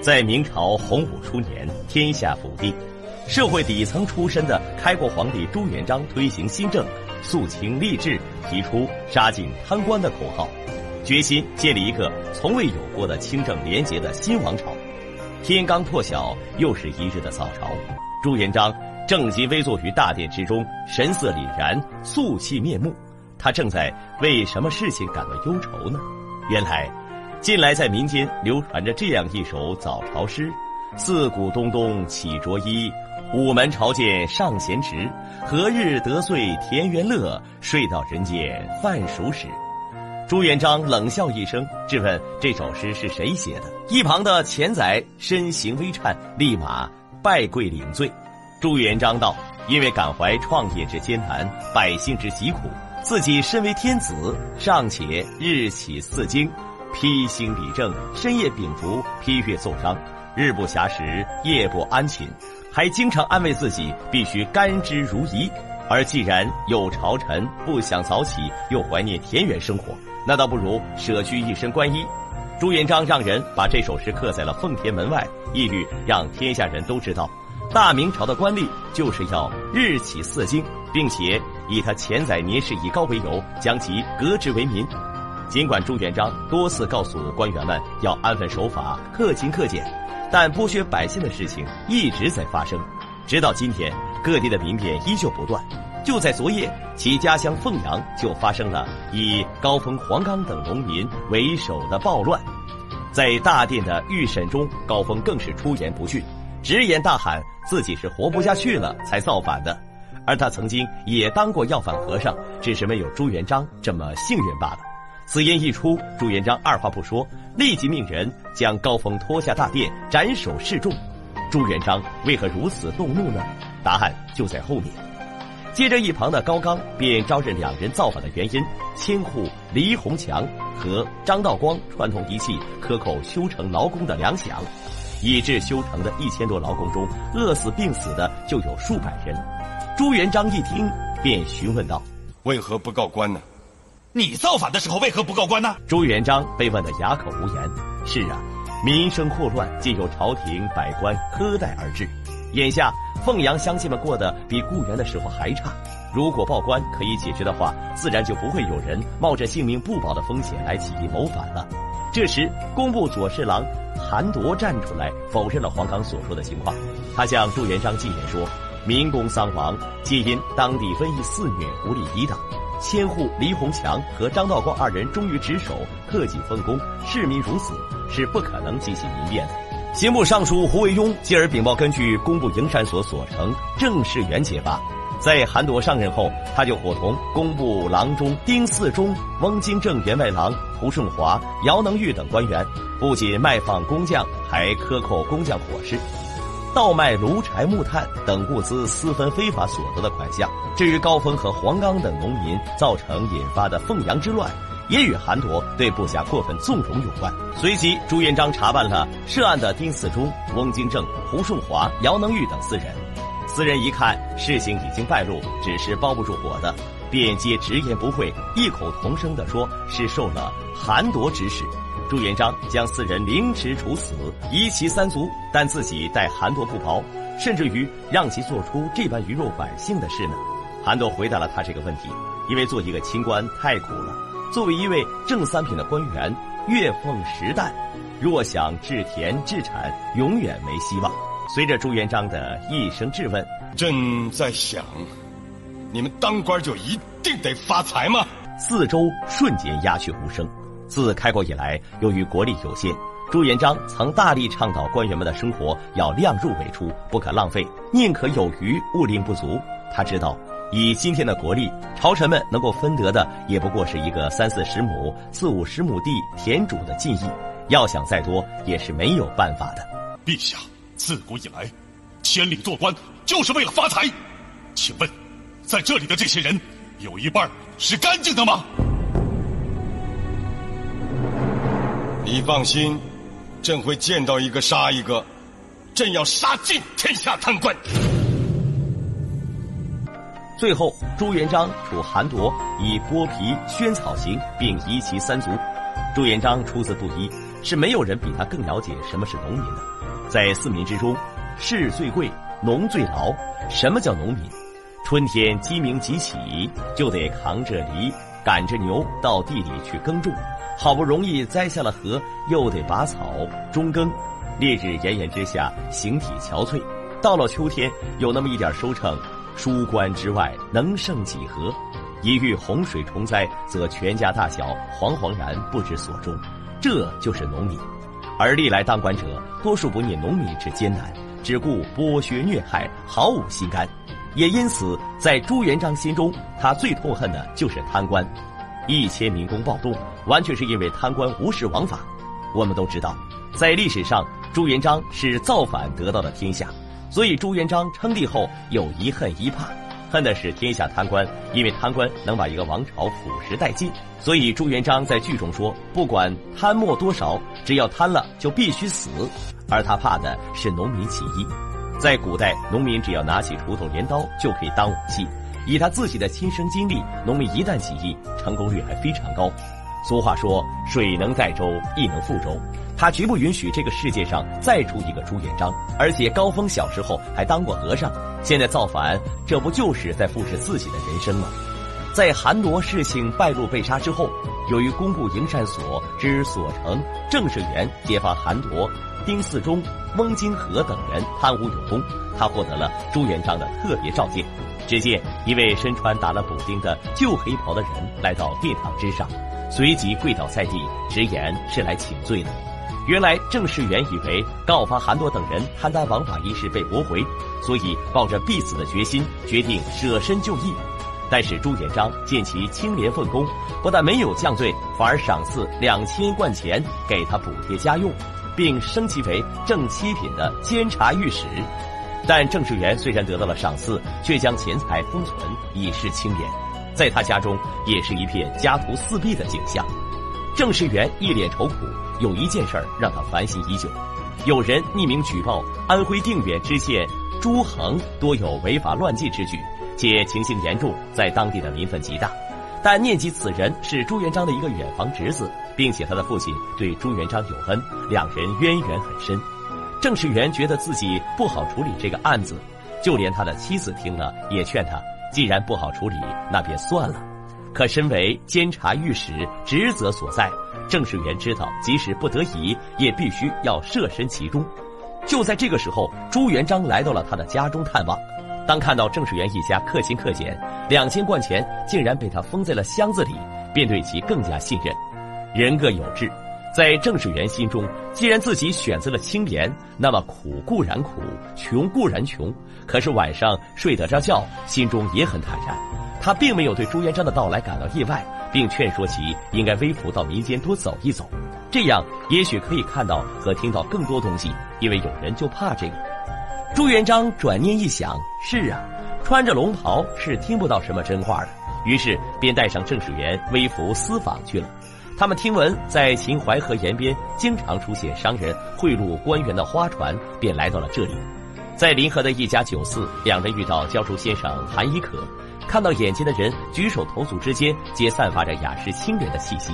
在明朝洪武初年，天下甫定，社会底层出身的开国皇帝朱元璋推行新政，肃清吏治，提出杀尽贪官的口号，决心建立一个从未有过的清正廉洁的新王朝。天刚破晓，又是一日的早朝，朱元璋正襟危坐于大殿之中，神色凛然，肃气面目。他正在为什么事情感到忧愁呢？原来。近来在民间流传着这样一首早朝诗：“四鼓咚咚起着衣，午门朝见上贤侄。何日得遂田园乐？睡到人间饭熟时。”朱元璋冷笑一声，质问这首诗是谁写的。一旁的钱宰身形微颤，立马拜跪领罪。朱元璋道：“因为感怀创业之艰难，百姓之疾苦，自己身为天子，尚且日起四经。”披星理政，深夜秉烛，批阅奏章，日不暇食，夜不安寝，还经常安慰自己必须甘之如饴。而既然有朝臣不想早起，又怀念田园生活，那倒不如舍去一身官衣。朱元璋让人把这首诗刻在了奉天门外，意欲让天下人都知道，大明朝的官吏就是要日起四经，并且以他钱载年事已高为由，将其革职为民。尽管朱元璋多次告诉官员们要安分守法、克勤克俭，但剥削百姓的事情一直在发生。直到今天，各地的民变依旧不断。就在昨夜，其家乡凤阳就发生了以高峰、黄冈等农民为首的暴乱。在大殿的预审中，高峰更是出言不逊，直言大喊自己是活不下去了才造反的，而他曾经也当过要饭和尚，只是没有朱元璋这么幸运罢了。此言一出，朱元璋二话不说，立即命人将高峰拖下大殿，斩首示众。朱元璋为何如此动怒呢？答案就在后面。接着，一旁的高刚便招认两人造反的原因：千户黎洪强和张道光串通一气，克扣修城劳工的粮饷，以致修城的一千多劳工中，饿死病死的就有数百人。朱元璋一听，便询问道：“为何不告官呢？”你造反的时候为何不告官呢？朱元璋被问得哑口无言。是啊，民生祸乱，尽由朝廷百官苛待而至。眼下凤阳乡亲们过得比雇员的时候还差。如果报官可以解决的话，自然就不会有人冒着性命不保的风险来起义谋反了。这时，工部左侍郎韩铎站出来否认了黄冈所说的情况。他向朱元璋进言说：“民工丧亡，皆因当地瘟疫肆虐，无力抵挡。”千户黎洪强和张道光二人忠于职守，克己奉公，市民如此，是不可能激起民变的。刑部尚书胡惟庸继而禀报，根据工部营山所所呈正式元结发，在韩铎上任后，他就伙同工部郎中丁嗣忠、翁金正员外郎胡顺华、姚能玉等官员，不仅卖放工匠，还克扣工匠伙食。倒卖炉柴木炭等物资，私分非法所得的款项。至于高峰和黄冈等农民造成引发的凤阳之乱，也与韩铎对部下过分纵容有关。随即，朱元璋查办了涉案的丁嗣忠、翁金正、胡顺华、姚能玉等四人。四人一看事情已经败露，只是包不住火的，便皆直言不讳，异口同声地说是受了韩铎指使。朱元璋将四人凌迟处死，夷其三族，但自己待韩铎不薄，甚至于让其做出这般鱼肉百姓的事呢？韩铎回答了他这个问题：因为做一个清官太苦了，作为一位正三品的官员，月俸十担，若想治田治产，永远没希望。随着朱元璋的一声质问，朕在想，你们当官就一定得发财吗？四周瞬间鸦雀无声。自开国以来，由于国力有限，朱元璋曾大力倡导官员们的生活要量入为出，不可浪费，宁可有余，勿令不足。他知道，以今天的国力，朝臣们能够分得的也不过是一个三四十亩、四五十亩地田主的进益，要想再多也是没有办法的。陛下，自古以来，千里做官就是为了发财。请问，在这里的这些人，有一半是干净的吗？你放心，朕会见到一个杀一个，朕要杀尽天下贪官。最后，朱元璋处韩铎以剥皮、宣草刑，并夷其三族。朱元璋出自布衣，是没有人比他更了解什么是农民的。在四民之中，士最贵，农最劳。什么叫农民？春天鸡鸣即起，就得扛着犁，赶着牛到地里去耕种。好不容易栽下了禾，又得拔草中耕。烈日炎炎之下，形体憔悴。到了秋天，有那么一点收成，书关之外能剩几何？一遇洪水虫灾，则全家大小惶惶然不知所终。这就是农民，而历来当官者多数不念农民之艰难，只顾剥削虐害，毫无心肝。也因此，在朱元璋心中，他最痛恨的就是贪官。一千民工暴动，完全是因为贪官无视王法。我们都知道，在历史上，朱元璋是造反得到的天下，所以朱元璋称帝后有一恨一怕。恨的是天下贪官，因为贪官能把一个王朝腐蚀殆尽，所以朱元璋在剧中说：“不管贪墨多少，只要贪了就必须死。”而他怕的是农民起义。在古代，农民只要拿起锄头、镰刀就可以当武器。以他自己的亲身经历，农民一旦起义，成功率还非常高。俗话说：“水能载舟，亦能覆舟。”他绝不允许这个世界上再出一个朱元璋。而且高峰小时候还当过和尚。现在造反，这不就是在复制自己的人生吗？在韩铎事情败露被杀之后，由于工部营善所之所成郑士元揭发韩铎、丁嗣忠、翁金河等人贪污有功，他获得了朱元璋的特别召见。只见一位身穿打了补丁的旧黑袍的人来到殿堂之上，随即跪倒在地，直言是来请罪的。原来郑士元以为告发韩铎等人贪赃枉法一事被驳回，所以抱着必死的决心，决定舍身就义。但是朱元璋见其清廉奉公，不但没有降罪，反而赏赐两千贯钱给他补贴家用，并升其为正七品的监察御史。但郑士元虽然得到了赏赐，却将钱财封存以示清廉，在他家中也是一片家徒四壁的景象。郑士元一脸愁苦。有一件事儿让他烦心已久，有人匿名举报安徽定远知县朱恒多有违法乱纪之举，且情形严重，在当地的民愤极大。但念及此人是朱元璋的一个远房侄子，并且他的父亲对朱元璋有恩，两人渊源很深。郑士元觉得自己不好处理这个案子，就连他的妻子听了也劝他，既然不好处理，那便算了。可身为监察御史，职责所在。郑士元知道，即使不得已，也必须要设身其中。就在这个时候，朱元璋来到了他的家中探望。当看到郑士元一家克勤克俭，两千贯钱竟然被他封在了箱子里，便对其更加信任。人各有志，在郑士元心中，既然自己选择了清廉，那么苦固然苦，穷固然穷，可是晚上睡得着觉，心中也很坦然。他并没有对朱元璋的到来感到意外。并劝说其应该微服到民间多走一走，这样也许可以看到和听到更多东西。因为有人就怕这个。朱元璋转念一想，是啊，穿着龙袍是听不到什么真话的，于是便带上郑士元微服私访去了。他们听闻在秦淮河沿边经常出现商人贿赂官员的花船，便来到了这里。在临河的一家酒肆，两人遇到教书先生韩一可。看到眼前的人举手投足之间皆散发着雅士清廉的气息，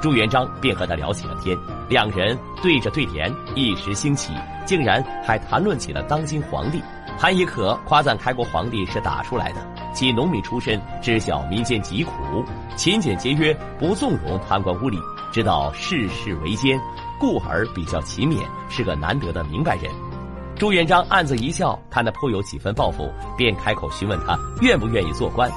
朱元璋便和他聊起了天。两人对着对联，一时兴起，竟然还谈论起了当今皇帝。韩一可夸赞开国皇帝是打出来的，其农民出身，知晓民间疾苦，勤俭节约，不纵容贪官污吏，知道世事维艰，故而比较勤勉，是个难得的明白人。朱元璋暗自一笑，看他颇有几分抱负，便开口询问他愿不愿意做官。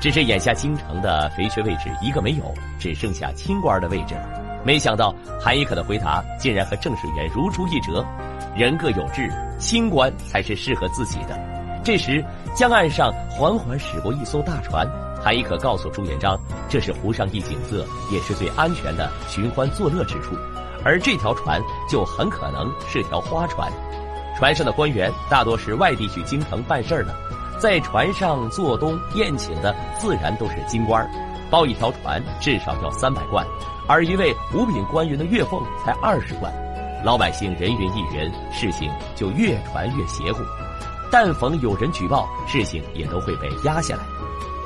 只是眼下京城的肥缺位置一个没有，只剩下清官的位置了。没想到韩一可的回答竟然和郑士元如出一辙。人各有志，清官才是适合自己的。这时江岸上缓缓驶过一艘大船，韩亦可告诉朱元璋，这是湖上一景色，也是最安全的寻欢作乐之处，而这条船就很可能是条花船。船上的官员大多是外地去京城办事儿的，在船上做东宴请的自然都是京官儿包一条船至少要三百贯，而一位五品官员的月俸才二十贯。老百姓人云亦云，事情就越传越邪乎。但逢有人举报，事情也都会被压下来。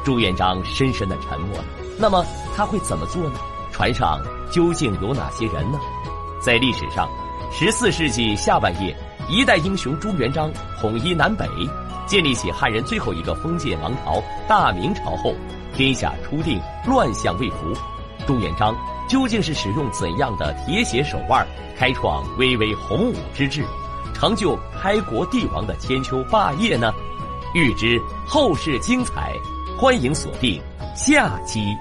朱元璋深深的沉默了。那么他会怎么做呢？船上究竟有哪些人呢？在历史上，十四世纪下半叶，一代英雄朱元璋统一南北，建立起汉人最后一个封建王朝大明朝后，天下初定，乱象未服。朱元璋究竟是使用怎样的铁血手腕，开创巍巍洪武之治，成就开国帝王的千秋霸业呢？欲知后事精彩，欢迎锁定下集。